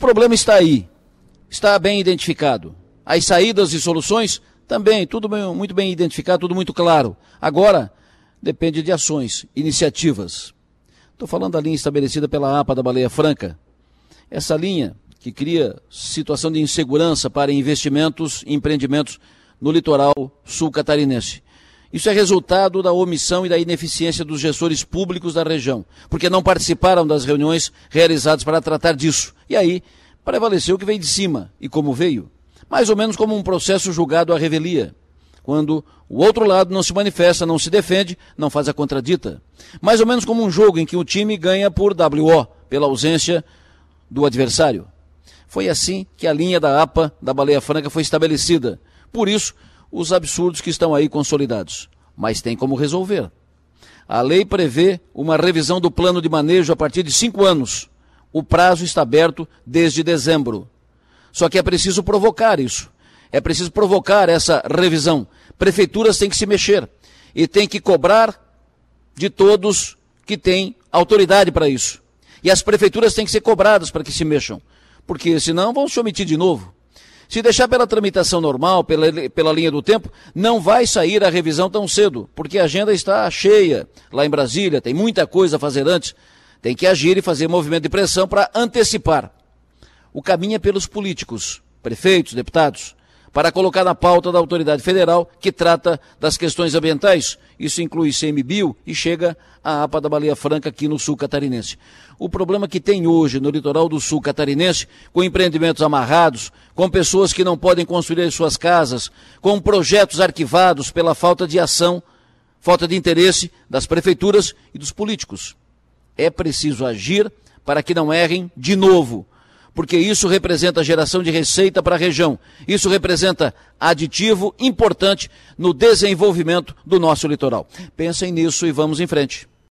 problema está aí, está bem identificado. As saídas e soluções também, tudo bem, muito bem identificado, tudo muito claro. Agora, depende de ações, iniciativas. Estou falando da linha estabelecida pela APA da Baleia Franca. Essa linha que cria situação de insegurança para investimentos e empreendimentos no litoral sul catarinense. Isso é resultado da omissão e da ineficiência dos gestores públicos da região, porque não participaram das reuniões realizadas para tratar disso. E aí, prevaleceu o que veio de cima. E como veio? Mais ou menos como um processo julgado à revelia, quando o outro lado não se manifesta, não se defende, não faz a contradita. Mais ou menos como um jogo em que o time ganha por WO, pela ausência do adversário. Foi assim que a linha da APA, da Baleia Franca, foi estabelecida. Por isso, os absurdos que estão aí consolidados. Mas tem como resolver. A lei prevê uma revisão do plano de manejo a partir de cinco anos. O prazo está aberto desde dezembro. Só que é preciso provocar isso. É preciso provocar essa revisão. Prefeituras têm que se mexer e têm que cobrar de todos que têm autoridade para isso. E as prefeituras têm que ser cobradas para que se mexam, porque senão vão se omitir de novo. Se deixar pela tramitação normal, pela, pela linha do tempo, não vai sair a revisão tão cedo, porque a agenda está cheia lá em Brasília, tem muita coisa a fazer antes. Tem que agir e fazer movimento de pressão para antecipar. O caminho é pelos políticos, prefeitos, deputados, para colocar na pauta da autoridade federal que trata das questões ambientais. Isso inclui CMBio e chega a APA da Baleia Franca aqui no sul catarinense. O problema que tem hoje no litoral do sul catarinense, com empreendimentos amarrados, com pessoas que não podem construir suas casas, com projetos arquivados pela falta de ação, falta de interesse das prefeituras e dos políticos. É preciso agir para que não errem de novo porque isso representa geração de receita para a região. Isso representa aditivo importante no desenvolvimento do nosso litoral. Pensem nisso e vamos em frente.